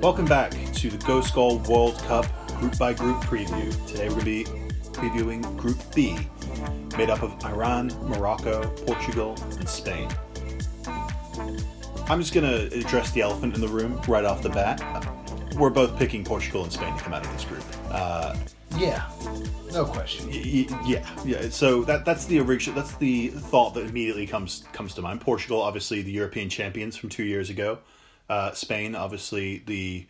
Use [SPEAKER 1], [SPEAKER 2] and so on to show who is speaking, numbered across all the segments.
[SPEAKER 1] Welcome back to the Go Skull World Cup group by group preview. Today we're going to be previewing Group B, made up of Iran, Morocco, Portugal, and Spain. I'm just going to address the elephant in the room right off the bat. We're both picking Portugal and Spain to come out of this group. Uh,
[SPEAKER 2] Yeah, no question.
[SPEAKER 1] Y- y- yeah, yeah. So that that's the original. That's the thought that immediately comes comes to mind. Portugal, obviously the European champions from two years ago. Uh, Spain, obviously the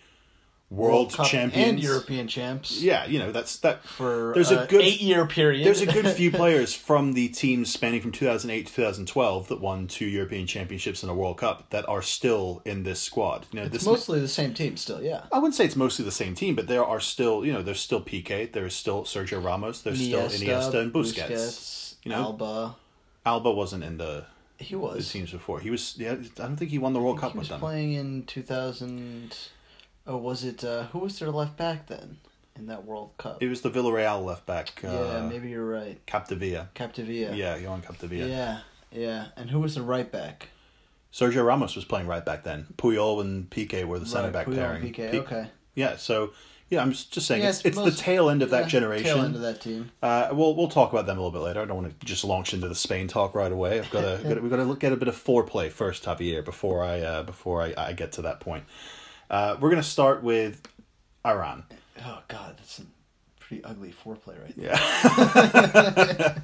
[SPEAKER 1] world,
[SPEAKER 2] Cup
[SPEAKER 1] champions
[SPEAKER 2] and European champs
[SPEAKER 1] Yeah, you know that's that.
[SPEAKER 2] for
[SPEAKER 1] there's
[SPEAKER 2] a
[SPEAKER 1] a good
[SPEAKER 2] eight-year period.
[SPEAKER 1] there's a good few players from the teams spanning from 2008 to 2012 that won two European championships and a World Cup that are still in this squad. You know,
[SPEAKER 2] It's
[SPEAKER 1] this
[SPEAKER 2] mostly the same team still. Yeah,
[SPEAKER 1] I wouldn't say it's mostly the same team, but there are still, you know, there's still Piqué, there's still Sergio Ramos, there's still Iniesta and Busquets. You know,
[SPEAKER 2] Alba.
[SPEAKER 1] Alba wasn't in the,
[SPEAKER 2] He was.
[SPEAKER 1] It seems before. He was, yeah, I don't think he won the World Cup
[SPEAKER 2] he
[SPEAKER 1] with
[SPEAKER 2] was
[SPEAKER 1] them.
[SPEAKER 2] playing in 2000. Oh, was it? Uh, who was their left back then in that World Cup?
[SPEAKER 1] It was the Villarreal left back, uh,
[SPEAKER 2] yeah, maybe you're right.
[SPEAKER 1] Capdevila.
[SPEAKER 2] Capdevila.
[SPEAKER 1] Yeah, Johan Capdevila.
[SPEAKER 2] yeah, yeah. And who was the right back?
[SPEAKER 1] Sergio Ramos was playing right back then. Puyol and Piqué were the
[SPEAKER 2] right,
[SPEAKER 1] back
[SPEAKER 2] Puyol
[SPEAKER 1] pairing.
[SPEAKER 2] and Piqué.
[SPEAKER 1] Pi-
[SPEAKER 2] okay.
[SPEAKER 1] Yeah, so yeah, I'm just saying
[SPEAKER 2] Yeah,
[SPEAKER 1] it's,
[SPEAKER 2] it's
[SPEAKER 1] it's
[SPEAKER 2] most-
[SPEAKER 1] the tail end of that
[SPEAKER 2] Yeah,
[SPEAKER 1] generation.
[SPEAKER 2] Tail end of that team.
[SPEAKER 1] Uh, we'll we'll talk about them a little bit later. I don't want to just launch into the Spain talk right away. I've got to got to- we've got to look at a bit of foreplay first, Javier, before I uh, before I, I get to that point. Uh, we're gonna start with Iran.
[SPEAKER 2] Oh God, that's some pretty ugly foreplay right there.
[SPEAKER 1] Yeah,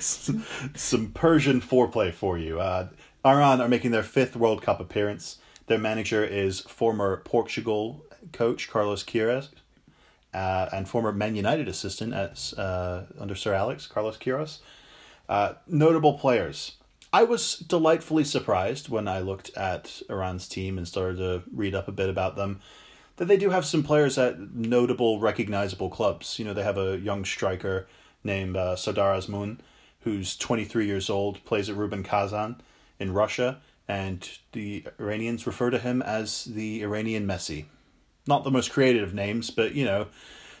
[SPEAKER 1] some Persian foreplay for you. Uh, Iran are making their fifth World Cup appearance. Their manager is former Portugal coach Carlos Queiroz, uh, and former Man United assistant at uh, under Sir Alex Carlos Queiroz. Uh, notable players. I was delightfully surprised when I looked at Iran's team and started to read up a bit about them that they do have some players at notable, recognizable clubs. You know, they have a young striker named uh, Sardar Azmoun, who's 23 years old, plays at Rubin Kazan in Russia, and the Iranians refer to him as the Iranian Messi. Not the most creative of names, but, you know,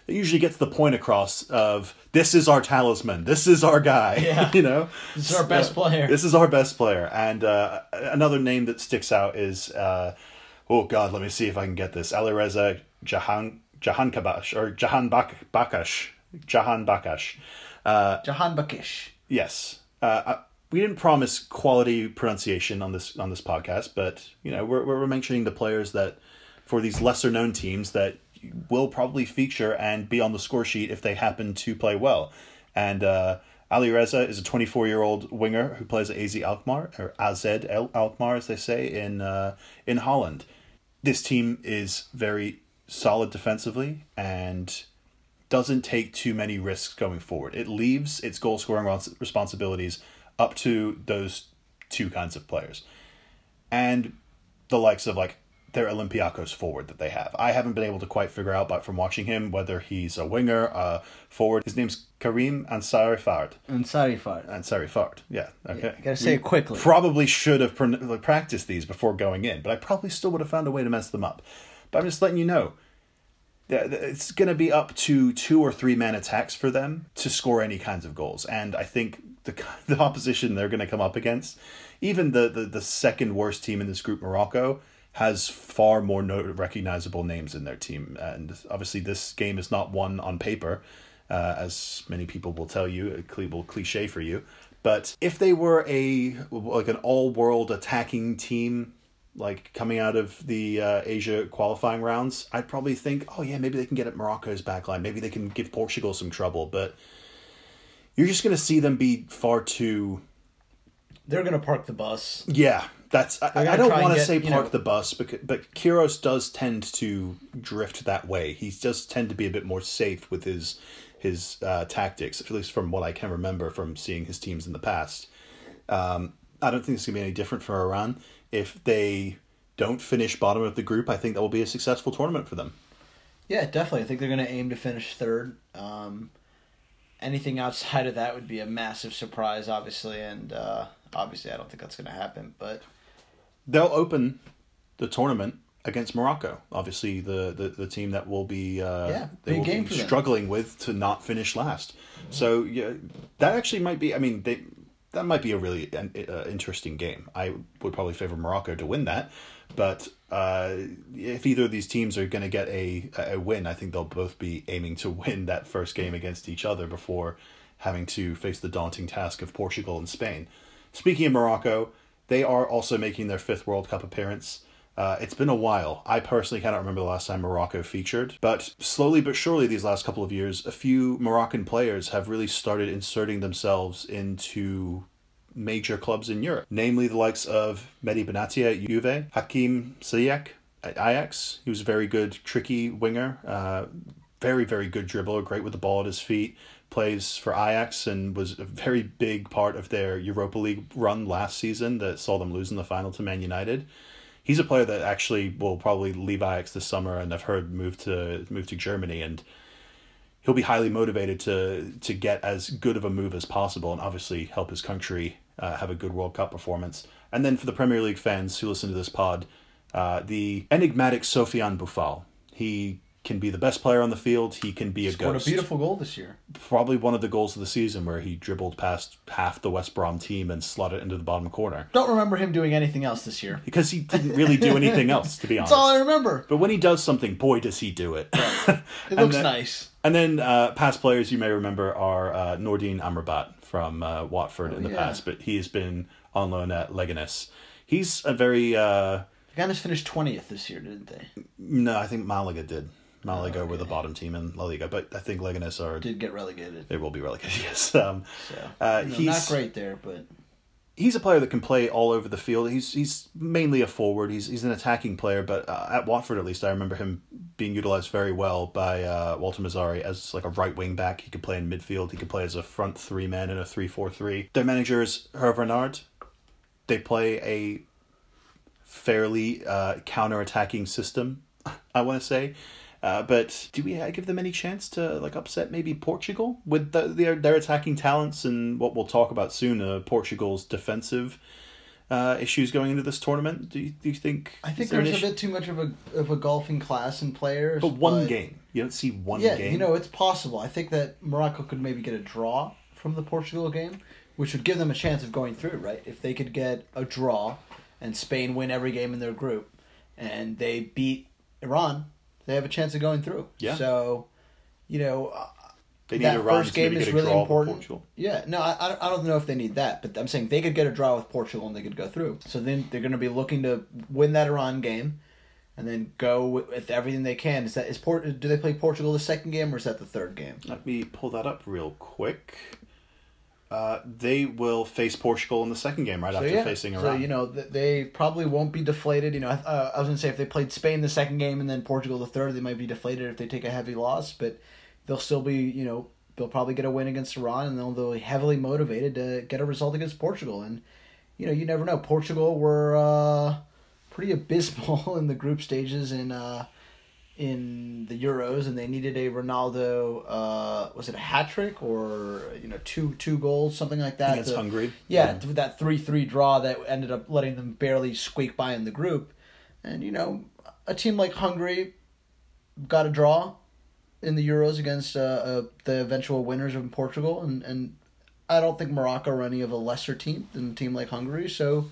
[SPEAKER 1] it usually gets the point across of this is our talisman, this is our guy.
[SPEAKER 2] Yeah.
[SPEAKER 1] you know,
[SPEAKER 2] This is our best player.
[SPEAKER 1] This is our best player. And uh, another name that sticks out is, uh, oh God, let me see if I can get this. Alireza Jahan Jahan Kabash or Jahan Bak- Bakash. Jahan Bakash.
[SPEAKER 2] Jahan Bakish.
[SPEAKER 1] Yes. Uh, I- we didn't promise quality pronunciation on this on this podcast, but you know we're we're mentioning the players that for these lesser known teams that will probably feature and be on the score sheet if they happen to play well. And uh, Ali Reza is a 24 year old winger who plays at AZ Alkmaar or AZ Alkmaar as they say in uh, in Holland. This team is very solid defensively and doesn't take too many risks going forward. It leaves its goal scoring responsibilities up to those two kinds of players. And the likes of like their Olympiacos forward that they have. I haven't been able to quite figure out, but from watching him, whether he's a winger, uh, forward. His name's Karim Ansari Fard.
[SPEAKER 2] And Sarifard.
[SPEAKER 1] Ansari Fard. Yeah. Okay.
[SPEAKER 2] You gotta say it quickly.
[SPEAKER 1] Probably should have practiced these before going in, but I probably still would have found a way to mess them up. But I'm just letting you know. that It's going to be up to two or three man attacks for them to score any kinds of goals, and I think the the opposition they're going to come up against, even the, the the second worst team in this group, Morocco, has far more no- recognizable names in their team, and obviously this game is not one on paper, uh, as many people will tell you, a will cliche for you. But if they were a like an all world attacking team, like coming out of the uh, Asia qualifying rounds, I'd probably think, oh yeah, maybe they can get at Morocco's backline, maybe they can give Portugal some trouble. But you're just going to see them be far too
[SPEAKER 2] They're gonna park the bus.
[SPEAKER 1] yeah, that's. I, I don't want to say
[SPEAKER 2] you
[SPEAKER 1] park
[SPEAKER 2] know-
[SPEAKER 1] the bus, but but Queiroz does tend to drift that way. He does tend to be a bit more safe with his his uh, tactics, at least from what I can remember from seeing his teams in the past. Um, I don't think it's gonna be any different for Iran. If they don't finish bottom of the group, I think that will be a successful tournament for them.
[SPEAKER 2] Yeah, definitely. I think they're going to aim to finish third. Um, anything outside of that would be a massive surprise, obviously, and uh, obviously, I don't think that's going to happen. But
[SPEAKER 1] They'll open the tournament against Morocco. Obviously, the, the, the team that will be uh,
[SPEAKER 2] Yeah,
[SPEAKER 1] they will
[SPEAKER 2] game
[SPEAKER 1] be struggling with to not finish last. So yeah, that actually might be. I mean, they that might be a really uh, interesting game. I would probably favor Morocco to win that, but uh, if either of these teams are going to get a a win, I think they'll both be aiming to win that first game against each other before having to face the daunting task of Portugal and Spain. Speaking of Morocco, they are also making their fifth World Cup appearance. Uh, it's been a while. I personally cannot remember the last time Morocco featured, but slowly but surely, these last couple of years, a few Moroccan players have really started inserting themselves into major clubs in Europe, namely the likes of Mehdi Benatia at Juve, Hakim Ziyech at Ajax. He was a very good, tricky winger, uh, very, very good dribbler, great with the ball at his feet. Plays for Ajax and was a very big part of their Europa League run last season that saw them lose in the final to Man United he's a player that actually will probably leave Ajax this summer, and I've heard move to move to Germany, and he'll be highly motivated to to get as good of a move as possible, and obviously help his country uh, have a good World Cup performance. And then for the Premier League fans who listen to this pod, uh, the enigmatic Sofiane Boufal. He can be the best player on the field. He can be a
[SPEAKER 2] Scored
[SPEAKER 1] ghost.
[SPEAKER 2] a beautiful goal this year.
[SPEAKER 1] Probably one of the goals of the season where he dribbled past half the West Brom team and slotted into the bottom corner.
[SPEAKER 2] Don't remember him doing anything else this year.
[SPEAKER 1] Because he didn't really do anything else, to be honest.
[SPEAKER 2] That's all I remember.
[SPEAKER 1] But when he does something, boy, does he do it.
[SPEAKER 2] It looks
[SPEAKER 1] then-
[SPEAKER 2] nice.
[SPEAKER 1] And then uh, past players you may remember are uh, Nordine Amrabat from uh, Watford in the
[SPEAKER 2] yeah.
[SPEAKER 1] past, but he has been on loan at Leganes. He's a very uh,
[SPEAKER 2] The Gunners finished twentieth this year, didn't they?
[SPEAKER 1] no, I think Malaga did. Malaga were the bottom team in La Liga, but I think Leganes are
[SPEAKER 2] Did get relegated.
[SPEAKER 1] they will be relegated. Yes, um,
[SPEAKER 2] So
[SPEAKER 1] Uh,
[SPEAKER 2] you know,
[SPEAKER 1] he's-
[SPEAKER 2] not great there, but
[SPEAKER 1] he's a player that can play all over the field. He's he's mainly a forward. He's he's an attacking player, but uh, at Watford at least, I remember him being utilized very well by uh, Walter Mazzarri as like a right wing back. He could play in midfield. He could play as a front three man in a three four three. Their manager is Hervé Renard. They play a fairly uh, counter attacking system. I want to say. Uh, but do we give them any chance to like upset maybe Portugal with the, their their attacking talents and what we'll talk about soon? Uh, Portugal's defensive uh, issues going into this tournament. Do you, do you think?
[SPEAKER 2] I think
[SPEAKER 1] there
[SPEAKER 2] there's a bit too much of a of a golfing class in players.
[SPEAKER 1] But one game, you don't see one
[SPEAKER 2] Yeah,
[SPEAKER 1] game.
[SPEAKER 2] you know it's possible. I think that Morocco could maybe get a draw from the Portugal game, which would give them a chance of going through. Right, if they could get a draw, and Spain win every game in their group, and they beat Iran, they have a chance of going through.
[SPEAKER 1] Yeah.
[SPEAKER 2] So, you know, uh,
[SPEAKER 1] they need
[SPEAKER 2] that first game is really important. Yeah, no, I, I don't- I don't know if they need that, but I'm saying they could get a draw with Portugal and they could go through. So then they're going to be looking to win that Iran game, and then go with, with everything they can. Is that is Port? Do they play Portugal the second game or is that the third game?
[SPEAKER 1] Let me pull that up real quick. Uh, they will face Portugal in the second game right after facing Iran.
[SPEAKER 2] So you know they probably won't be deflated. You know, I, uh, I was gonna say if they played Spain the second game and then Portugal the third, they might be deflated if they take a heavy loss. But they'll still be, you know, they'll probably get a win against Iran, and they'll they'll be heavily motivated to get a result against Portugal. And you know, you never know. Portugal were uh, pretty abysmal in the group stages and. uh, in the Euros, and they needed a Ronaldo. Uh, was it a hat trick or you know two two goals, something like that?
[SPEAKER 1] against Hungary.
[SPEAKER 2] yeah, th- that three three draw that ended up letting them barely squeak by in the group, and you know, a team like Hungary got a draw in the Euros against uh, uh, the eventual winners of Portugal, and and I don't think Morocco are any of a lesser team than a team like Hungary, so.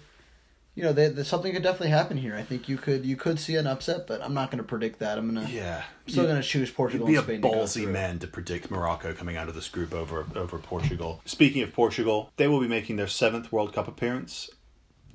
[SPEAKER 2] You know, they, they, something could definitely happen here. I think you could you could see an upset, but I'm not going to predict that. I'm gonna
[SPEAKER 1] Yeah,
[SPEAKER 2] I'm still going to choose Portugal
[SPEAKER 1] You'd
[SPEAKER 2] and
[SPEAKER 1] be a
[SPEAKER 2] Spain. to go
[SPEAKER 1] ballsy man to predict Morocco coming out of this group over over Portugal. Speaking of Portugal, they will be making their seventh World Cup appearance.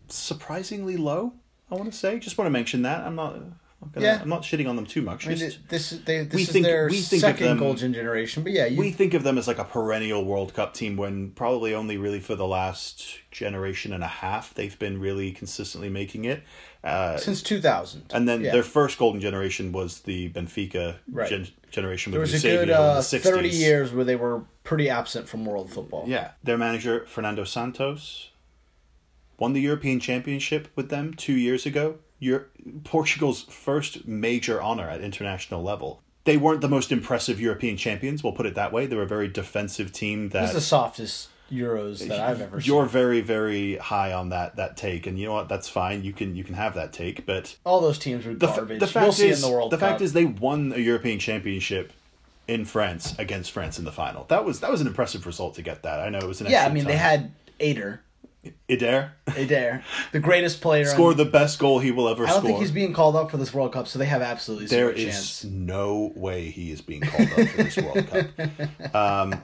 [SPEAKER 1] Surprisingly low, I want to say. Just want to mention that. I'm not. I'm, gonna,
[SPEAKER 2] Yeah.
[SPEAKER 1] I'm not shitting on them too much.
[SPEAKER 2] I mean,
[SPEAKER 1] Just-
[SPEAKER 2] this they, this
[SPEAKER 1] we
[SPEAKER 2] is
[SPEAKER 1] think-
[SPEAKER 2] their
[SPEAKER 1] we think of
[SPEAKER 2] second
[SPEAKER 1] them-
[SPEAKER 2] golden generation, but yeah, you,
[SPEAKER 1] we think of them as like a perennial World Cup team when probably only really for the last generation and a half they've been really consistently making it. Uh,
[SPEAKER 2] since 2000.
[SPEAKER 1] and then
[SPEAKER 2] Yeah.
[SPEAKER 1] their first golden generation was the Benfica
[SPEAKER 2] Right.
[SPEAKER 1] gen- generation
[SPEAKER 2] there
[SPEAKER 1] with
[SPEAKER 2] was a good uh,
[SPEAKER 1] the 60s.
[SPEAKER 2] 30 years where they were pretty absent from world football.
[SPEAKER 1] Yeah, their manager Fernando Santos won the European Championship with them two years ago. Your Portugal's first major honor at international level. They weren't the most impressive European champions. We'll put it that way. They were a very defensive team. That
[SPEAKER 2] the softest Euros that I've ever seen.
[SPEAKER 1] you're very very high on that that take, and you know what? That's fine. You can you can have that take, but
[SPEAKER 2] All those teams were
[SPEAKER 1] the,
[SPEAKER 2] garbage.
[SPEAKER 1] the fact
[SPEAKER 2] we'll see
[SPEAKER 1] is
[SPEAKER 2] in the World
[SPEAKER 1] the fact is they won a European Championship in France against France in the final. That was that was an impressive result to get that. I know it was an
[SPEAKER 2] yeah, I mean they
[SPEAKER 1] time.
[SPEAKER 2] had Eder.
[SPEAKER 1] Eder
[SPEAKER 2] Eder, the greatest player. on-
[SPEAKER 1] scored the best goal he will ever score.
[SPEAKER 2] I don't
[SPEAKER 1] score.
[SPEAKER 2] think he's being called up for this World Cup, so they have absolutely
[SPEAKER 1] There is
[SPEAKER 2] chance.
[SPEAKER 1] no way he is being called up for this World Cup. Um,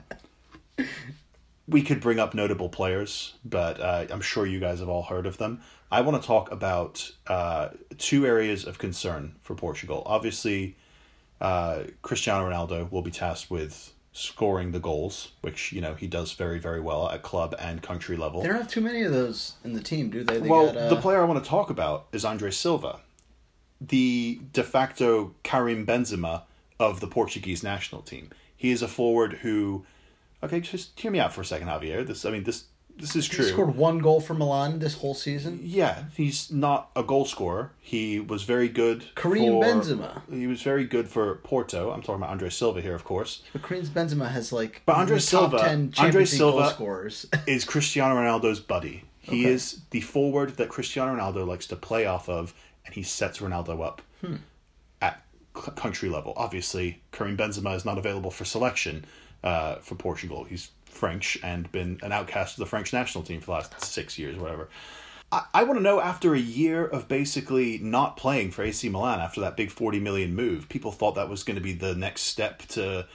[SPEAKER 1] we could bring up notable players, but uh, I'm sure you guys have all heard of them. I want to talk about uh, two areas of concern for Portugal. Obviously, uh, Cristiano Ronaldo will be tasked with scoring the goals, which you know he does very very well at club and country level.
[SPEAKER 2] They don't have too many of those in the team, do they? they
[SPEAKER 1] Well,
[SPEAKER 2] got, uh,
[SPEAKER 1] the player I want to talk about is Andre Silva, the de facto Karim Benzema of the Portuguese national team. He is a forward who, okay, just hear me out for a second, Javier. This, I mean, this this is true.
[SPEAKER 2] he scored one goal for Milan this whole season.
[SPEAKER 1] Yeah, he's not a goal scorer. He was very good.
[SPEAKER 2] Karim
[SPEAKER 1] for,
[SPEAKER 2] Benzema.
[SPEAKER 1] He was very good for Porto. I'm talking about Andre Silva here, of course.
[SPEAKER 2] But Karim Benzema has like
[SPEAKER 1] But Andre Silva-
[SPEAKER 2] top ten
[SPEAKER 1] Andre
[SPEAKER 2] Champions League goal
[SPEAKER 1] Silva-
[SPEAKER 2] scorers.
[SPEAKER 1] is Cristiano Ronaldo's buddy. He
[SPEAKER 2] Okay.
[SPEAKER 1] is the forward that Cristiano Ronaldo likes to play off of, and he sets Ronaldo up at c- country level. Obviously, Karim Benzema is not available for selection uh, for Portugal. He's French and been an outcast of the French national team for the last six years, whatever. I, I want to know after a year of basically not playing for AC Milan after that big 40 million move, people thought that was going to be the next step to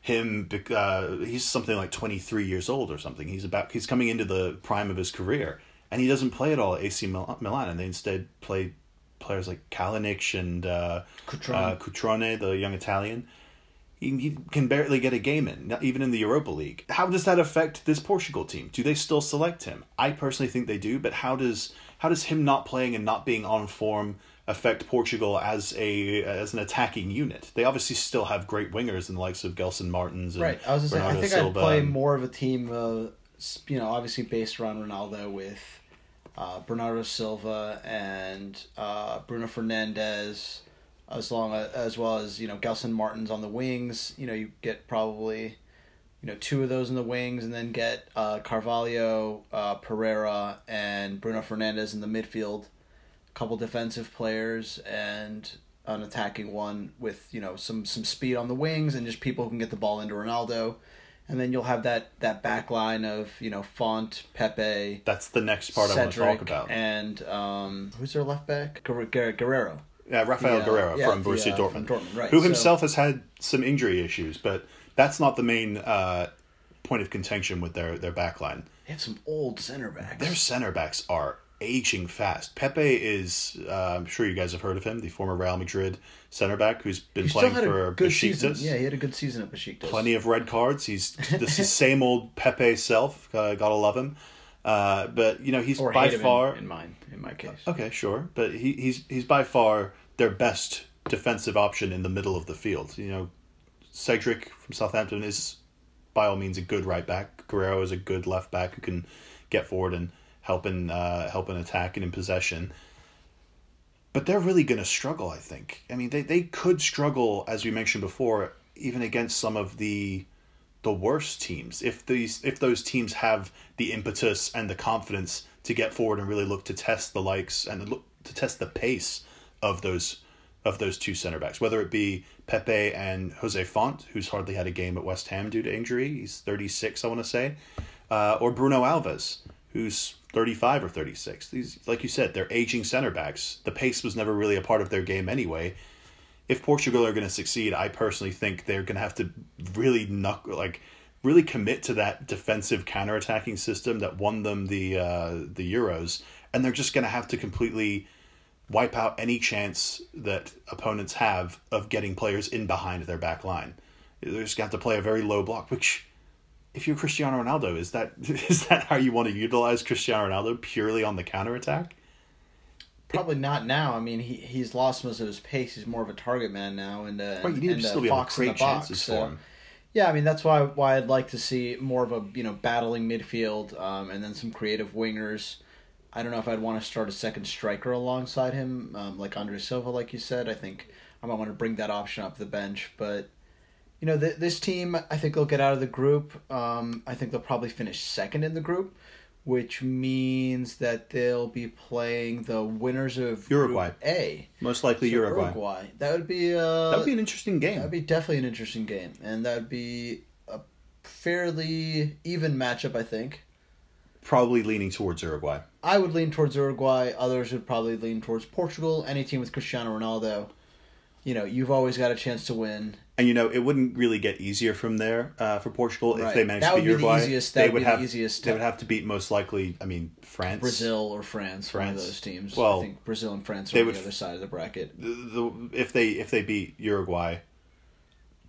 [SPEAKER 1] him uh, he's something like 23 years old or something he's about he's coming into the prime of his career and he doesn't play at all at AC Mil- Milan and they instead play players like Kalinic and uh,
[SPEAKER 2] Cutrone.
[SPEAKER 1] uh, Cutrone the young Italian he, he can barely get a game in not even in the Europa League how does that affect this Portugal team do they still select him I personally think they do but how does how does him not playing and not being on form affect Portugal as a as an attacking unit. They obviously still have great wingers in the likes of Gelson Martins and
[SPEAKER 2] right. I was gonna say, I think
[SPEAKER 1] Silva
[SPEAKER 2] I'd play more of a team, uh, you know, obviously based around Ronaldo with uh, Bernardo Silva and uh, Bruno Fernandes, as long as, as well as you know Gelson Martins on the wings. You know, you get probably you know two of those in the wings, and then get uh, Carvalho, uh, Pereira, and Bruno Fernandes in the midfield. A couple defensive players and an attacking one with you know some some speed on the wings and just people who can get the ball into Ronaldo. And then you'll have that, that back line of, you know, Fonte, Pepe,
[SPEAKER 1] That's the next part I want to talk
[SPEAKER 2] Cedric,
[SPEAKER 1] about.
[SPEAKER 2] and um, who's their left back? Guer- Guer- Guerreiro.
[SPEAKER 1] Yeah, Rafael
[SPEAKER 2] the, uh,
[SPEAKER 1] Guerreiro
[SPEAKER 2] yeah,
[SPEAKER 1] from
[SPEAKER 2] the,
[SPEAKER 1] Borussia
[SPEAKER 2] uh,
[SPEAKER 1] Dortmund,
[SPEAKER 2] from Dortmund, right,
[SPEAKER 1] who
[SPEAKER 2] so-
[SPEAKER 1] himself has had some injury issues, but that's not the main uh, point of contention with their their back line.
[SPEAKER 2] They have some old center backs.
[SPEAKER 1] Their center backs are aging fast. Pepe is, uh, I'm sure you guys have heard of him, the former Real Madrid center back who's been playing for
[SPEAKER 2] good
[SPEAKER 1] Besiktas.
[SPEAKER 2] season. Yeah, he had a good season at Besiktas.
[SPEAKER 1] plenty of red cards. He's this is same old Pepe self. Uh, gotta love him. Uh, but you know he's
[SPEAKER 2] or
[SPEAKER 1] by
[SPEAKER 2] him in-
[SPEAKER 1] far
[SPEAKER 2] in, mine in my case.
[SPEAKER 1] okay, sure. But he, he's he's by far their best defensive option in the middle of the field. You know, Cedric from Southampton is by all means a good right back. Guerreiro is a good left back who can get forward and help in uh, help in attack and in possession. But they're really going to struggle, I think. I mean, they, they could struggle, as we mentioned before, even against some of the the worst teams. If these if those teams have the impetus and the confidence to get forward and really look to test the likes and look to test the pace of those of those two center backs, whether it be Pepe and Jose Fonte, who's hardly had a game at West Ham due to injury, he's thirty six, I want to say, uh, or Bruno Alves, who's thirty five or thirty six. These, like you said, they're aging center backs. The pace was never really a part of their game anyway. If Portugal are going to succeed, I personally think they're going to have to really knuck like really commit to that defensive counterattacking system that won them the uh, the Euros, and they're just going to have to completely wipe out any chance that opponents have of getting players in behind their back line. They're just have to play a very low block, which if you're Cristiano Ronaldo, is that is that how you want to utilize Cristiano Ronaldo purely on the counterattack?
[SPEAKER 2] Probably not now. I mean, he he's lost most of his pace. He's more of a target man now, and uh,
[SPEAKER 1] Well, you need
[SPEAKER 2] and,
[SPEAKER 1] to
[SPEAKER 2] uh,
[SPEAKER 1] still be able to
[SPEAKER 2] fox in
[SPEAKER 1] create
[SPEAKER 2] box.
[SPEAKER 1] chances
[SPEAKER 2] so-
[SPEAKER 1] for him.
[SPEAKER 2] Yeah, I mean that's why why I'd like to see more of a you know battling midfield, um, and then some creative wingers. I don't know if I'd want to start a second striker alongside him, um, like Andre Silva, like you said. I think I might want to bring that option up the bench, but you know th- this team, I think they'll get out of the group. Um, I think they'll probably finish second in the group, which means that they'll be playing the winners of
[SPEAKER 1] Uruguay.
[SPEAKER 2] A.
[SPEAKER 1] Most likely
[SPEAKER 2] So
[SPEAKER 1] Uruguay.
[SPEAKER 2] That would be uh,
[SPEAKER 1] That would be an interesting game.
[SPEAKER 2] That'd be definitely an interesting game, and that'd be a fairly even matchup, I think.
[SPEAKER 1] Probably leaning towards Uruguay.
[SPEAKER 2] I would lean towards Uruguay. Others would probably lean towards Portugal. Any team with Cristiano Ronaldo, you know, you've always got a chance to win.
[SPEAKER 1] And you know, it wouldn't really get easier from there uh, for Portugal if they managed
[SPEAKER 2] That
[SPEAKER 1] to beat
[SPEAKER 2] be the
[SPEAKER 1] Uruguay.
[SPEAKER 2] easiest- that
[SPEAKER 1] they
[SPEAKER 2] would
[SPEAKER 1] would
[SPEAKER 2] be the
[SPEAKER 1] have
[SPEAKER 2] easiest
[SPEAKER 1] they would have to beat most likely. I mean, France,
[SPEAKER 2] Brazil or France, one of
[SPEAKER 1] France.
[SPEAKER 2] those teams.
[SPEAKER 1] Well,
[SPEAKER 2] I think Brazil and France are on
[SPEAKER 1] would
[SPEAKER 2] the other side of the bracket.
[SPEAKER 1] The, the, if they if they beat Uruguay,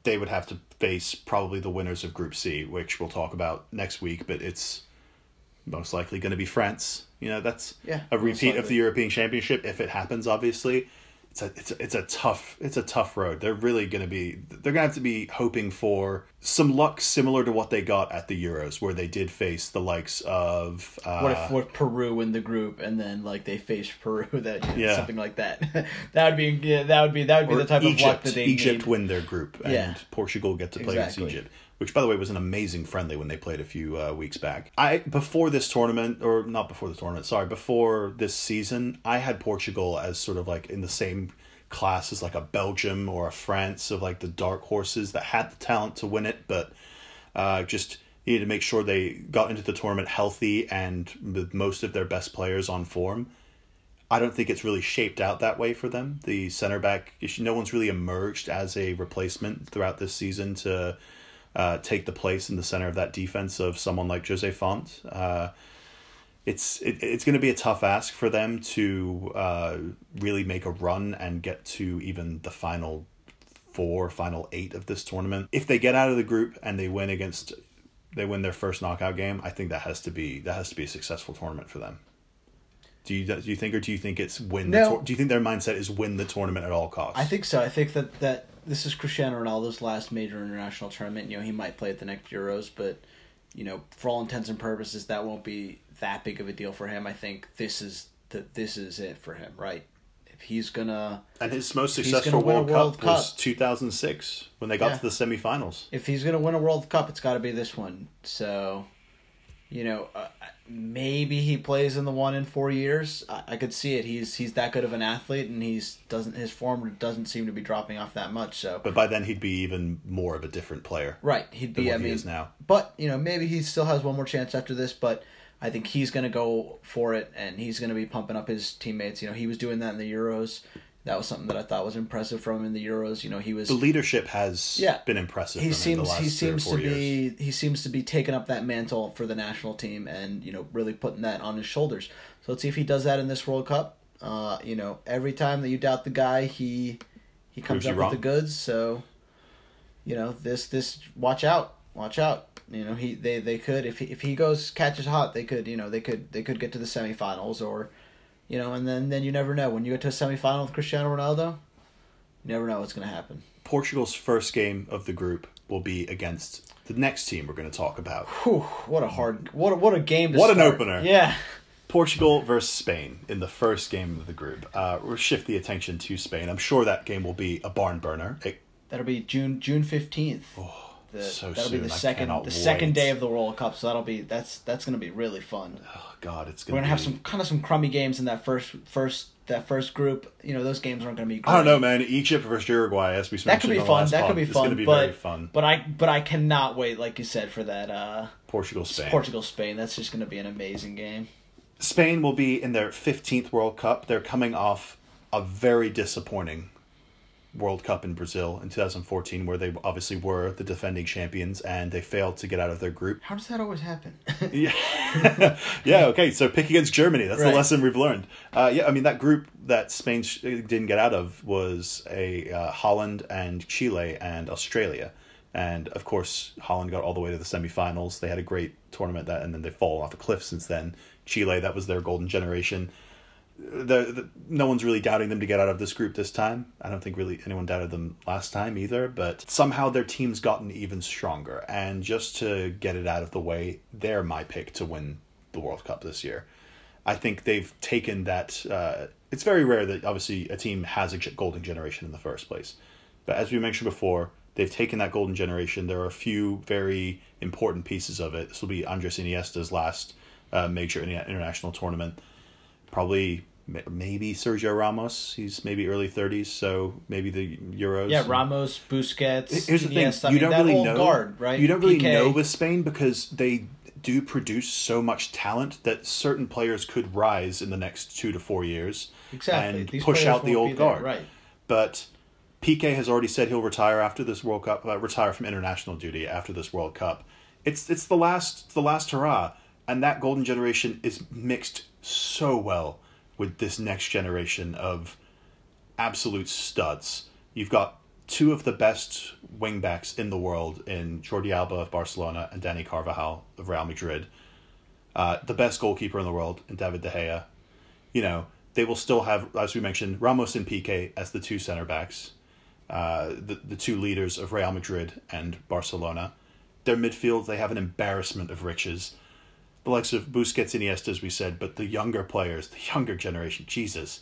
[SPEAKER 1] they would have to face probably the winners of Group C, which we'll talk about next week. But it's most likely going to be France. You know, that's
[SPEAKER 2] Yeah,
[SPEAKER 1] a repeat of the European Championship if it happens. Obviously, it's a it's a, it's a tough it's a tough road. They're really going to be they're going to have to be hoping for some luck similar to what they got at the Euros, where they did face the likes of uh,
[SPEAKER 2] What if what Peru in the group and then like they face Peru that you know,
[SPEAKER 1] Yeah.
[SPEAKER 2] something like that? that would be yeah, that would be that would be the type
[SPEAKER 1] Egypt,
[SPEAKER 2] of luck that they
[SPEAKER 1] Egypt
[SPEAKER 2] need.
[SPEAKER 1] win their group and
[SPEAKER 2] Yeah.
[SPEAKER 1] Portugal get to play
[SPEAKER 2] Exactly.
[SPEAKER 1] against Egypt, which by the way was an amazing friendly when they played a few uh, weeks back. I before this tournament or not before the tournament, sorry, before this season, I had Portugal as sort of like in the same class as like a Belgium or a France of like the dark horses that had the talent to win it, but uh, just needed to make sure they got into the tournament healthy and with most of their best players on form. I don't think it's really shaped out that way for them. The center back, no one's really emerged as a replacement throughout this season to uh, take the place in the center of that defense of someone like Jose Fonte. Uh, it's it, it's going to be a tough ask for them to uh, really make a run and get to even the final four, final eight of this tournament. If they get out of the group and they win against, they win their first knockout game. I think that has to be that has to be a successful tournament for them. Do you do you think, or do you think it's win? The
[SPEAKER 2] No.
[SPEAKER 1] tour- do you think their mindset is win the tournament at all costs?
[SPEAKER 2] I think so. I think that that this is Cristiano Ronaldo's last major international tournament. You know, he might play at the next Euros, but you know, for all intents and purposes, that won't be that big of a deal for him. I think this is that this is it for him, right? If he's gonna
[SPEAKER 1] and his most successful
[SPEAKER 2] gonna win a
[SPEAKER 1] World,
[SPEAKER 2] World
[SPEAKER 1] Cup, was 2006 when they got
[SPEAKER 2] Yeah.
[SPEAKER 1] to the semifinals.
[SPEAKER 2] if he's gonna win a World Cup, it's got to be this one. So, you know, uh, maybe he plays in the one in four years. I, I could see it. He's he's that good of an athlete, and he's doesn't his form doesn't seem to be dropping off that much. So,
[SPEAKER 1] But by then he'd be even more of a different player
[SPEAKER 2] right, he'd be. I
[SPEAKER 1] he
[SPEAKER 2] mean,
[SPEAKER 1] is now.
[SPEAKER 2] but you know, maybe he still has one more chance after this. But I think he's gonna go for it, and he's gonna be pumping up his teammates. You know, he was doing that in the Euros. That was something that I thought was impressive from him in the Euros. You know, he was
[SPEAKER 1] The leadership has
[SPEAKER 2] Yeah.
[SPEAKER 1] been impressive.
[SPEAKER 2] he
[SPEAKER 1] from him the
[SPEAKER 2] seems he seems
[SPEAKER 1] four
[SPEAKER 2] to
[SPEAKER 1] years.
[SPEAKER 2] be he seems to be taking up that mantle for the national team and you know really putting that on his shoulders. So let's see if he does that in this World Cup. Uh, you know, every time that you doubt the guy, he he comes
[SPEAKER 1] Proves
[SPEAKER 2] up with
[SPEAKER 1] wrong.
[SPEAKER 2] the goods. So you know this this watch out, watch out. You know he they they could if he, if he goes catches hot, they could you know they could they could get to the semifinals or you know and then then you never know when you get to a semifinal with Cristiano Ronaldo. You never know what's going to happen.
[SPEAKER 1] Portugal's first game of the group will be against the next team we're going to talk about.
[SPEAKER 2] Whew, what a hard, what a, what a game to
[SPEAKER 1] What an opener.
[SPEAKER 2] Yeah,
[SPEAKER 1] Portugal versus Spain in the first game of the group. Uh, we'll shift the attention to Spain. I'm sure that game will be a barn burner. It,
[SPEAKER 2] that'll be June June fifteenth. The,
[SPEAKER 1] so
[SPEAKER 2] that'll be the
[SPEAKER 1] I
[SPEAKER 2] second the second
[SPEAKER 1] wait.
[SPEAKER 2] day of the World Cup. So that'll be that's that's gonna be really fun.
[SPEAKER 1] oh God, it's
[SPEAKER 2] We're
[SPEAKER 1] going
[SPEAKER 2] gonna
[SPEAKER 1] to
[SPEAKER 2] have some kind of some crummy games in that first first that first group. You know, those games aren't gonna be. Great.
[SPEAKER 1] I don't know, man. Egypt versus Uruguay, as we
[SPEAKER 2] That could be fun. That
[SPEAKER 1] pod,
[SPEAKER 2] could be fun.
[SPEAKER 1] be
[SPEAKER 2] but,
[SPEAKER 1] very fun.
[SPEAKER 2] But I but I cannot wait, like you said, for that uh,
[SPEAKER 1] Portugal, Spain.
[SPEAKER 2] Portugal Spain. That's just gonna be an amazing game.
[SPEAKER 1] Spain will be in their 15th World Cup. They're coming off a very disappointing World Cup in Brazil in 2014, where they obviously were the defending champions and they failed to get out of their group.
[SPEAKER 2] How does that always happen?
[SPEAKER 1] Yeah, yeah. Okay, so pick against Germany. That's the lesson we've learned. Uh, yeah, I mean that group that Spain sh- didn't get out of was a uh, Holland and Chile and Australia, and of course Holland got all the way to the semifinals. They had a great tournament that, and then they fall off a cliff since then. Chile, that was their golden generation. The, the, no one's really doubting them to get out of this group this time. I don't think really anyone doubted them last time either, but somehow their team's gotten even stronger. And just to get it out of the way, they're my pick to win the World Cup this year. I think they've taken that. Uh, it's very rare that obviously a team has a golden generation in the first place. But as we mentioned before, they've taken that golden generation. There are a few very important pieces of it. This will be Andres Iniesta's last uh, major international tournament. Probably, maybe Sergio Ramos. He's maybe early thirties, so maybe the Euros.
[SPEAKER 2] yeah, Ramos, Busquets.
[SPEAKER 1] Here's the
[SPEAKER 2] Iniesta,
[SPEAKER 1] thing: you
[SPEAKER 2] mean,
[SPEAKER 1] don't really know.
[SPEAKER 2] guard, right?
[SPEAKER 1] You don't really
[SPEAKER 2] Piqué.
[SPEAKER 1] know with Spain because they do produce so much talent that certain players could rise in the next two to four years
[SPEAKER 2] Exactly.
[SPEAKER 1] and
[SPEAKER 2] These
[SPEAKER 1] push out the old
[SPEAKER 2] there,
[SPEAKER 1] guard.
[SPEAKER 2] right.
[SPEAKER 1] But Piqué has already said he'll retire after this World Cup, uh, retire from international duty after this World Cup. It's it's the last the last hurrah, and that golden generation is mixed so well with this next generation of absolute studs. You've got two of the best wingbacks in the world in Jordi Alba of Barcelona and Dani Carvajal of Real Madrid. Uh, the best goalkeeper in the world in David De Gea. You know, they will still have, as we mentioned, Ramos and Pique as the two center backs, uh, the, the two leaders of Real Madrid and Barcelona. Their midfield, they have an embarrassment of riches. The likes of Busquets and Iniesta, as we said, but the younger players, the younger generation, Jesus.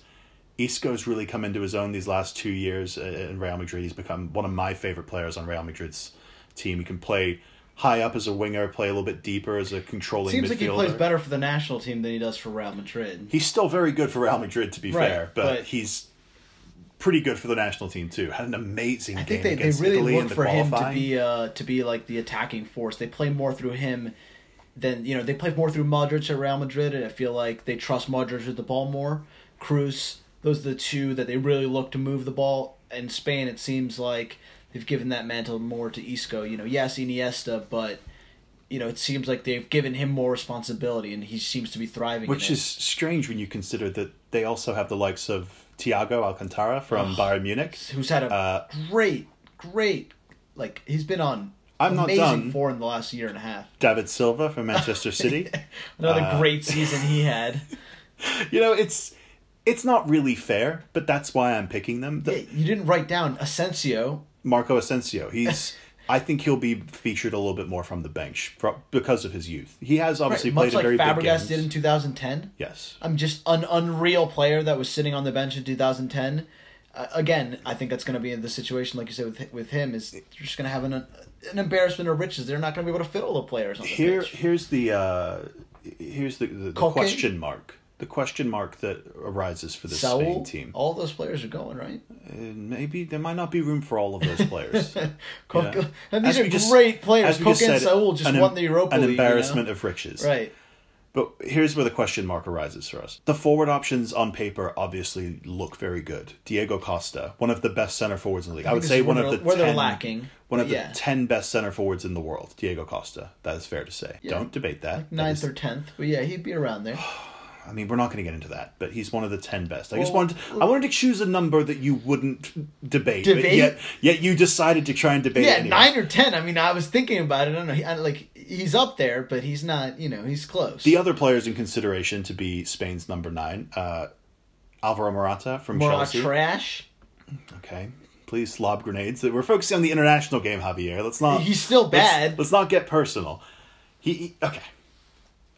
[SPEAKER 1] Isco's really come into his own these last two years uh, in Real Madrid. He's become one of my favorite players on Real Madrid's team. He can play high up as a winger, play a little bit deeper as a controlling
[SPEAKER 2] Seems
[SPEAKER 1] midfielder.
[SPEAKER 2] like he plays better for the national team than he does for Real Madrid.
[SPEAKER 1] He's still very good for Real Madrid, to be
[SPEAKER 2] Right,
[SPEAKER 1] fair, but,
[SPEAKER 2] but-
[SPEAKER 1] he's pretty good for the national team too. Had an amazing
[SPEAKER 2] I
[SPEAKER 1] game
[SPEAKER 2] think they, they
[SPEAKER 1] against
[SPEAKER 2] really
[SPEAKER 1] Italy
[SPEAKER 2] look
[SPEAKER 1] the
[SPEAKER 2] for him to be uh to be like the attacking force. They play more through him than you know they play more through Modric at Real Madrid, and I feel like they trust Modric with the ball more. Kroos, those are the two that they really look to move the ball. In Spain, it seems like they've given that mantle more to Isco. You know, yes, Iniesta, but you know it seems like they've given him more responsibility, and he seems to be thriving.
[SPEAKER 1] Which is strange when you consider that they also have the likes of Thiago Alcantara from Bayern Munich.
[SPEAKER 2] who's had a
[SPEAKER 1] uh,
[SPEAKER 2] great, great, like he's been on.
[SPEAKER 1] I'm not done.
[SPEAKER 2] four in the last year and a half.
[SPEAKER 1] David Silva from Manchester City.
[SPEAKER 2] Another
[SPEAKER 1] Uh,
[SPEAKER 2] great season he had.
[SPEAKER 1] you know, it's it's not really fair, but that's why I'm picking them. The-
[SPEAKER 2] Yeah, you didn't write down Asensio.
[SPEAKER 1] Marco Asensio. He's. I think he'll be featured a little bit more from the bench for, because of his youth. He has obviously
[SPEAKER 2] much
[SPEAKER 1] played
[SPEAKER 2] like
[SPEAKER 1] a very big
[SPEAKER 2] Fabregas
[SPEAKER 1] games.
[SPEAKER 2] did in 2010.
[SPEAKER 1] Yes.
[SPEAKER 2] I'm just an unreal player that was sitting on the bench in 2010. Uh, again, I think that's going to be the situation, like you said, with with him, is you're just going to have an an embarrassment of riches. They're not going to be able to fit all the players on the
[SPEAKER 1] Here, here's the uh, here's the the, the question mark. The question mark that arises for this
[SPEAKER 2] Saul,
[SPEAKER 1] Spain team.
[SPEAKER 2] all those players are going right.
[SPEAKER 1] And maybe there might not be room for all of those players.
[SPEAKER 2] And these
[SPEAKER 1] As
[SPEAKER 2] are
[SPEAKER 1] just-
[SPEAKER 2] great players.
[SPEAKER 1] as we
[SPEAKER 2] and Saul just
[SPEAKER 1] an,
[SPEAKER 2] won the Europa
[SPEAKER 1] an
[SPEAKER 2] League. you know?
[SPEAKER 1] embarrassment of riches.
[SPEAKER 2] right?
[SPEAKER 1] But here's where the question mark arises for us. The forward options on paper obviously look very good. Diego Costa, one of the best center forwards in the league. I, would say one of the
[SPEAKER 2] where
[SPEAKER 1] 10,
[SPEAKER 2] they're lacking,
[SPEAKER 1] One of
[SPEAKER 2] but
[SPEAKER 1] the
[SPEAKER 2] yeah.
[SPEAKER 1] ten best center forwards in the world, Diego Costa. That is fair to say. Don't debate that. That
[SPEAKER 2] Ninth
[SPEAKER 1] is-
[SPEAKER 2] or tenth, but yeah, he'd be around there.
[SPEAKER 1] I mean, we're not going to get into that, but he's one of the ten best. I just
[SPEAKER 2] Well,
[SPEAKER 1] wanted, I wanted to choose a number that you wouldn't debate,
[SPEAKER 2] Debate?
[SPEAKER 1] yet, yet you decided to try and debate.
[SPEAKER 2] Yeah,
[SPEAKER 1] anyway.
[SPEAKER 2] nine or ten. I mean, I was thinking about it. I don't know. He, I, like he's up there, but he's not. You know, he's close.
[SPEAKER 1] The other players in consideration to be Spain's number nine, uh, Alvaro Morata from
[SPEAKER 2] More
[SPEAKER 1] Chelsea.
[SPEAKER 2] trash.
[SPEAKER 1] okay, please lob grenades. We're focusing on the international game, Javier. Let's not.
[SPEAKER 2] He's still
[SPEAKER 1] let's-
[SPEAKER 2] bad.
[SPEAKER 1] Let's, not get personal. He, he okay.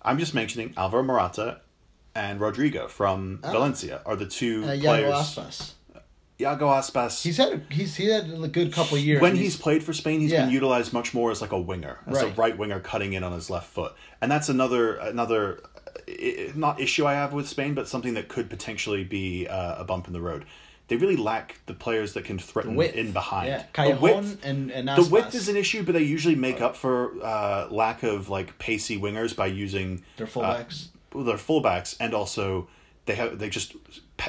[SPEAKER 1] I'm just mentioning Alvaro Morata and Rodrigo from Valencia are the two
[SPEAKER 2] Uh, Iago
[SPEAKER 1] players.
[SPEAKER 2] Aspas.
[SPEAKER 1] Iago Aspas.
[SPEAKER 2] He's had a, he's he had a good couple of years.
[SPEAKER 1] when
[SPEAKER 2] and
[SPEAKER 1] he's played for Spain, he's
[SPEAKER 2] Yeah.
[SPEAKER 1] been utilized much more as like a winger, as a
[SPEAKER 2] Right.
[SPEAKER 1] right winger cutting in on his left foot, and that's another another uh, not issue I have with Spain, but something that could potentially be uh, a bump in the road. They really lack the players that can threaten
[SPEAKER 2] width.
[SPEAKER 1] in behind.
[SPEAKER 2] Yeah,
[SPEAKER 1] the width,
[SPEAKER 2] and and
[SPEAKER 1] the width is an issue, but they usually make up for uh, lack of like pacey wingers by using
[SPEAKER 2] Their fullbacks.
[SPEAKER 1] Uh, their fullbacks, and also they have they just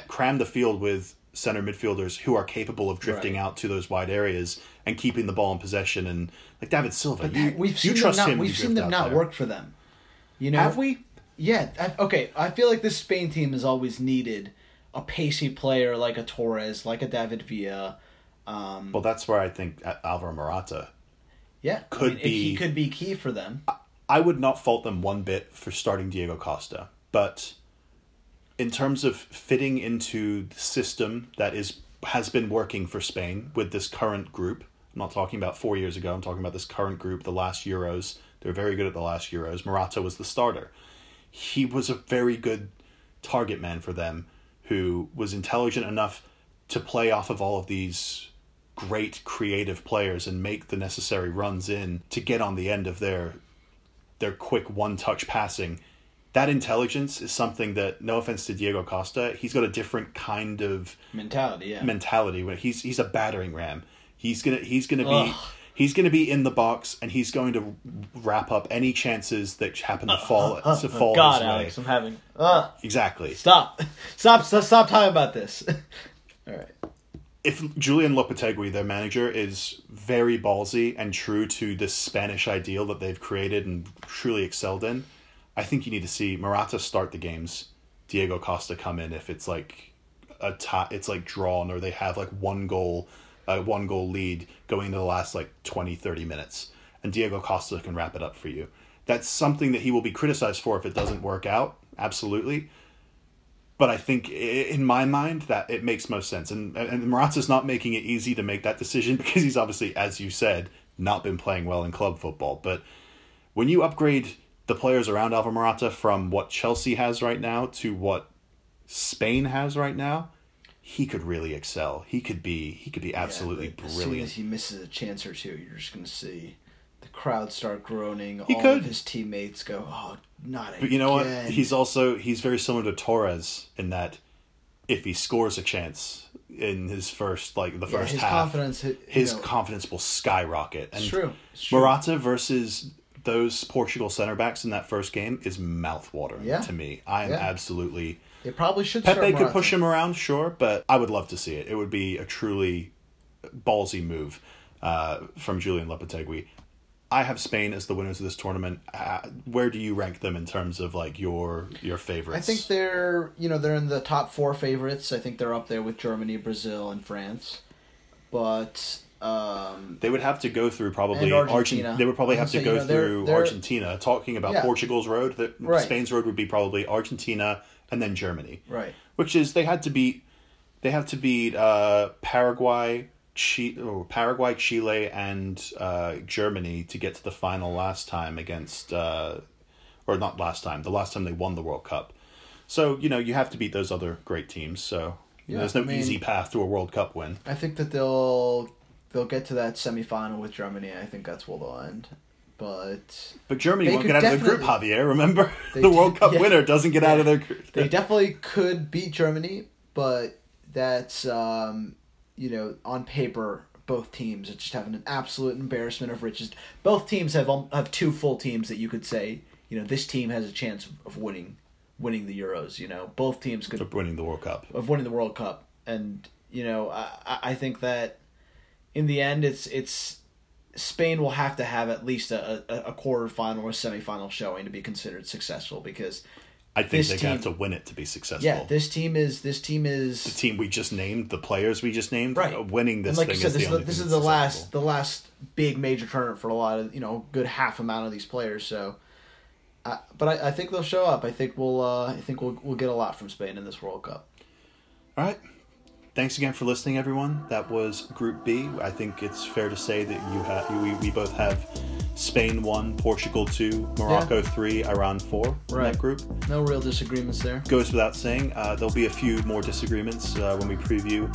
[SPEAKER 1] cram the field with center midfielders who are capable of drifting
[SPEAKER 2] Right.
[SPEAKER 1] out to those wide areas and keeping the ball in possession. And like David Silva, you,
[SPEAKER 2] That- we've
[SPEAKER 1] you
[SPEAKER 2] seen them
[SPEAKER 1] trust
[SPEAKER 2] not.
[SPEAKER 1] him.
[SPEAKER 2] We've seen them not
[SPEAKER 1] there.
[SPEAKER 2] work for them. You know,
[SPEAKER 1] Have we?
[SPEAKER 2] Yeah. I, okay. I feel like this Spain team has always needed a pacey player like a Torres, like a David Villa. Um,
[SPEAKER 1] Well, that's where I think Alvaro Morata.
[SPEAKER 2] yeah,
[SPEAKER 1] could
[SPEAKER 2] I mean, he
[SPEAKER 1] be-
[SPEAKER 2] could be key for them.
[SPEAKER 1] I would not fault them one bit for starting Diego Costa, but in terms of fitting into the system that is has been working for Spain with this current group. I'm not talking about four years ago. I'm talking about this current group. The last Euros, they're very good at the last Euros. Morata was the starter. He was a very good target man for them, who was intelligent enough to play off of all of these great creative players and make the necessary runs in to get on the end of their their quick one touch passing. That intelligence is something that no offense to Diego Costa, he's got a different kind of
[SPEAKER 2] Mentality, yeah.
[SPEAKER 1] mentality when he's he's a battering ram. He's gonna he's gonna be
[SPEAKER 2] Ugh.
[SPEAKER 1] He's going to be in the box and he's going to wrap up any chances that happen to fall to fall
[SPEAKER 2] God,
[SPEAKER 1] his way.
[SPEAKER 2] Alex, I'm having. Uh,
[SPEAKER 1] Exactly.
[SPEAKER 2] stop, stop, stop, stop talking about this. All right.
[SPEAKER 1] If Julian Lopetegui, their manager, is very ballsy and true to this Spanish ideal that they've created and truly excelled in, I think you need to see Morata start the games, Diego Costa come in if it's like a tie, it's like drawn or they have like one goal, uh, one goal lead going into the last like 20, 30 minutes, and Diego Costa can wrap it up for you. That's something that he will be criticized for if it doesn't work out. Absolutely but I think in my mind that it makes most sense. And and Morata's not making it easy to make that decision because he's obviously, as you said, not been playing well in club football. But when you upgrade the players around Alvaro Morata from what Chelsea has right now to what Spain has right now, he could really excel. He could be he could be absolutely
[SPEAKER 2] Yeah, but As soon
[SPEAKER 1] brilliant.
[SPEAKER 2] as he misses a chance or two, you're just gonna see crowd start groaning.
[SPEAKER 1] He
[SPEAKER 2] all
[SPEAKER 1] could.
[SPEAKER 2] of his teammates go, "Oh, not
[SPEAKER 1] But you know what? He's also he's very similar to Torres in that if he scores a chance in his first like the
[SPEAKER 2] Yeah,
[SPEAKER 1] first
[SPEAKER 2] his
[SPEAKER 1] half,
[SPEAKER 2] confidence, you
[SPEAKER 1] his
[SPEAKER 2] know-
[SPEAKER 1] confidence will skyrocket. And
[SPEAKER 2] It's true. It's true.
[SPEAKER 1] Morata versus those Portugal center backs in that first game is mouthwatering
[SPEAKER 2] Yeah.
[SPEAKER 1] to me. I am
[SPEAKER 2] Yeah.
[SPEAKER 1] absolutely
[SPEAKER 2] They probably should. start
[SPEAKER 1] Pepe could
[SPEAKER 2] Morata.
[SPEAKER 1] push him around, sure, but I would love to see it. It would be a truly ballsy move uh, from Julian Lopetegui. I have Spain as the winners of this tournament. Uh, where do you rank them in terms of like your your favorites?
[SPEAKER 2] I think they're you know they're in the top four favorites. I think they're up there with Germany, Brazil, and France. But um,
[SPEAKER 1] they would have to go through probably
[SPEAKER 2] Argentina.
[SPEAKER 1] Argent- They would probably have to go
[SPEAKER 2] you know, they're-
[SPEAKER 1] through
[SPEAKER 2] they're-
[SPEAKER 1] Argentina. Talking about
[SPEAKER 2] Yeah.
[SPEAKER 1] Portugal's road, that
[SPEAKER 2] Right.
[SPEAKER 1] Spain's road would be probably Argentina and then Germany.
[SPEAKER 2] right,
[SPEAKER 1] which is they had to beat they have to beat uh, Paraguay, Chi- or Paraguay, Chile, and uh, Germany to get to the final last time against uh, or not last time the last time they won the World Cup. So you know you have to beat those other great teams. So
[SPEAKER 2] Yeah,
[SPEAKER 1] there's no
[SPEAKER 2] I mean-
[SPEAKER 1] easy path to a World Cup win.
[SPEAKER 2] I think that they'll they'll get to that semifinal with Germany. I think that's where they'll end. But
[SPEAKER 1] But Germany won't get out of the group, Javier. Remember, the World Cup
[SPEAKER 2] yeah.
[SPEAKER 1] winner doesn't get out of their group.
[SPEAKER 2] they definitely could beat Germany. But that's um, you know on paper both teams are just having an absolute embarrassment of riches. Both teams have um, have two full teams that you could say you know this team has a chance of winning winning the Euros. You know both teams could
[SPEAKER 1] of winning the World Cup.
[SPEAKER 2] of winning the World Cup, and you know I I- think that in the end it's it's Spain will have to have at least a a, a quarterfinal or semifinal showing to be considered successful because
[SPEAKER 1] I think they have to win it to be successful.
[SPEAKER 2] yeah this team is this team is the
[SPEAKER 1] team we just named, the players we just named,
[SPEAKER 2] Right.
[SPEAKER 1] uh, winning this
[SPEAKER 2] and like
[SPEAKER 1] thing
[SPEAKER 2] you said
[SPEAKER 1] is
[SPEAKER 2] this
[SPEAKER 1] the
[SPEAKER 2] is the,
[SPEAKER 1] only
[SPEAKER 2] this is the last
[SPEAKER 1] successful.
[SPEAKER 2] the last big major tournament for a lot of you know good half amount of these players so. Uh, but I, I think they'll show up. I think we'll. Uh, I think we'll we'll get a lot from Spain in this World Cup.
[SPEAKER 1] All right. Thanks again for listening, everyone. That was Group B. I think it's fair to say that you have we, we both have Spain one, Portugal two, Morocco three, Iran four in
[SPEAKER 2] Right.
[SPEAKER 1] that group.
[SPEAKER 2] No real disagreements there.
[SPEAKER 1] Goes without saying, uh, there'll be a few more disagreements uh, when we preview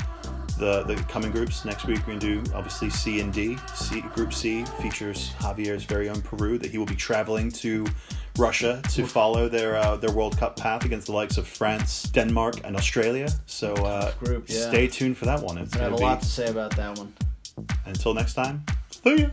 [SPEAKER 1] the the coming groups. Next week we're gonna do obviously C and D. C Group C features Javier's very own Peru that he will be traveling to Russia to follow their uh, their World Cup path against the likes of France, Denmark, and Australia. So uh,
[SPEAKER 2] group, yeah.
[SPEAKER 1] stay tuned for that one. It's
[SPEAKER 2] I have a
[SPEAKER 1] be
[SPEAKER 2] lot to say about that one.
[SPEAKER 1] until next time. See ya.